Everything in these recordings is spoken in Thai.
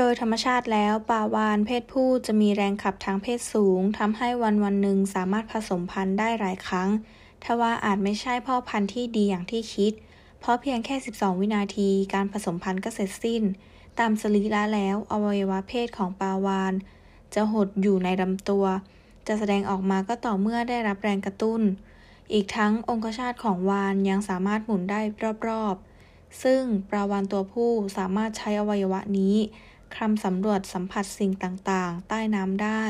โดยธรรมชาติแล้วปลาวาฬเพศผู้จะมีแรงขับทางเพศสูงทำให้วันวันหนึ่งสามารถผสมพันธุ์ได้หลายครั้ง ทว่าอาจไม่ใช่พ่อพันธุ์ที่ดีอย่างที่คิด เพราะเพียงแค่ 12 วินาทีการผสมพันธุ์ก็เสร็จสิ้น ตามสรีระแล้วอวัยวะเพศของปลาวาฬจะหดอยู่ในลำตัว จะแสดงออกมาก็ต่อเมื่อได้รับแรงกระตุ้น อีกทั้งองคชาตของวาฬยังสามารถหมุนได้รอบๆซึ่งปลาวาฬตัวผู้สามารถใช้อวัยวะนี้ คำสำรวจสัมผัสสิ่งต่างๆ ใต้น้ำได้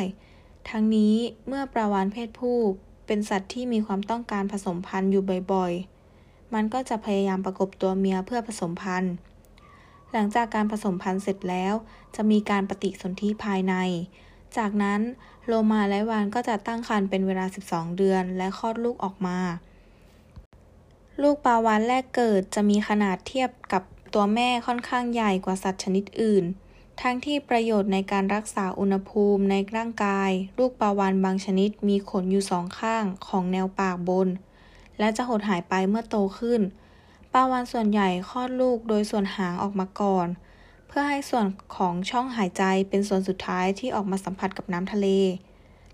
ทั้งนี้เมื่อปลาวาฬเพศผู้เป็นสัตว์ที่มีความต้องการผสมพันธุ์อยู่บ่อยๆ มันก็จะพยายามประกบตัวเมียเพื่อผสมพันธุ์ หลังจากการผสมพันธุ์เสร็จแล้ว จะมีการปฏิสนธิภายใน จากนั้นโลมาและวานก็จะตั้งครรภ์เป็นเวลา 12 เดือนและคลอดลูกออกมา ลูกปลาวาฬแรกเกิดจะมีขนาดเทียบกับตัวแม่ค่อนข้างใหญ่กว่าสัตว์ชนิดอื่น ทั้งที่ประโยชน์ในการรักษาอุณหภูมิในร่างกาย ลูกปลาวาฬบางชนิดมีขนอยู่สองข้างของแนวปากบน และจะหดหายไปเมื่อโตขึ้น ปลาวาฬส่วนใหญ่คลอดลูกโดยส่วนหางออกมาก่อน เพื่อให้ส่วนของช่องหายใจเป็นส่วนสุดท้ายที่ออกมาสัมผัสกับน้ำทะเล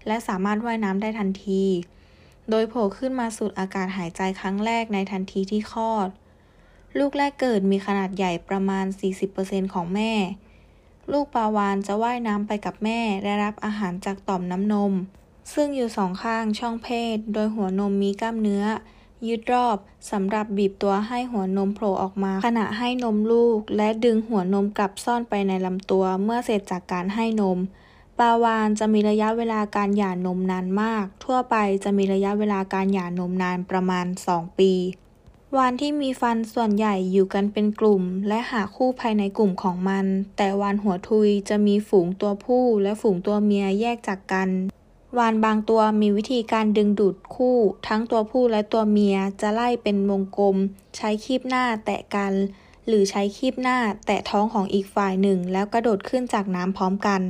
และสามารถว่ายน้ำได้ทันที โดยโผล่ขึ้นมาสูดอากาศหายใจครั้งแรกในทันทีที่คลอด ลูกแรกเกิดมีขนาดใหญ่ประมาณ 40%ของแม่ ลูกปลาวานจะว่ายน้ำไปกับแม่และรับอาหารจากต่อมน้ำนม ซึ่งอยู่สองข้างช่องเพศ โดยหัวนมมีกล้ามเนื้อ ยึดรอบสำหรับบีบตัวให้หัวนมโผล่ออกมา ขณะให้นมลูก และดึงหัวนมกลับซ่อนไปในลำตัวเมื่อเสร็จจากการให้นมปลาวานจะมีระยะเวลาการหย่านมนานมาก ทั่วไปจะมีระยะเวลาการหย่านมนานประมาณ 2 ปี วานที่มีฟันส่วนใหญ่อยู่กันเป็นกลุ่ม และหาคู่ภายในกลุ่มของมัน แต่วานหัวทุยจะมีฝูงตัวผู้และฝูงตัวเมียแยกจากกัน วานบางตัวมีวิธีการดึงดูดคู่ ทั้งตัวผู้และตัวเมียจะไล่เป็นวงกลม ใช้คีบหน้าแตะกัน หรือใช้คีบหน้าแตะท้องของอีกฝ่ายหนึ่ง แล้วกระโดดขึ้นจากน้ำพร้อมกัน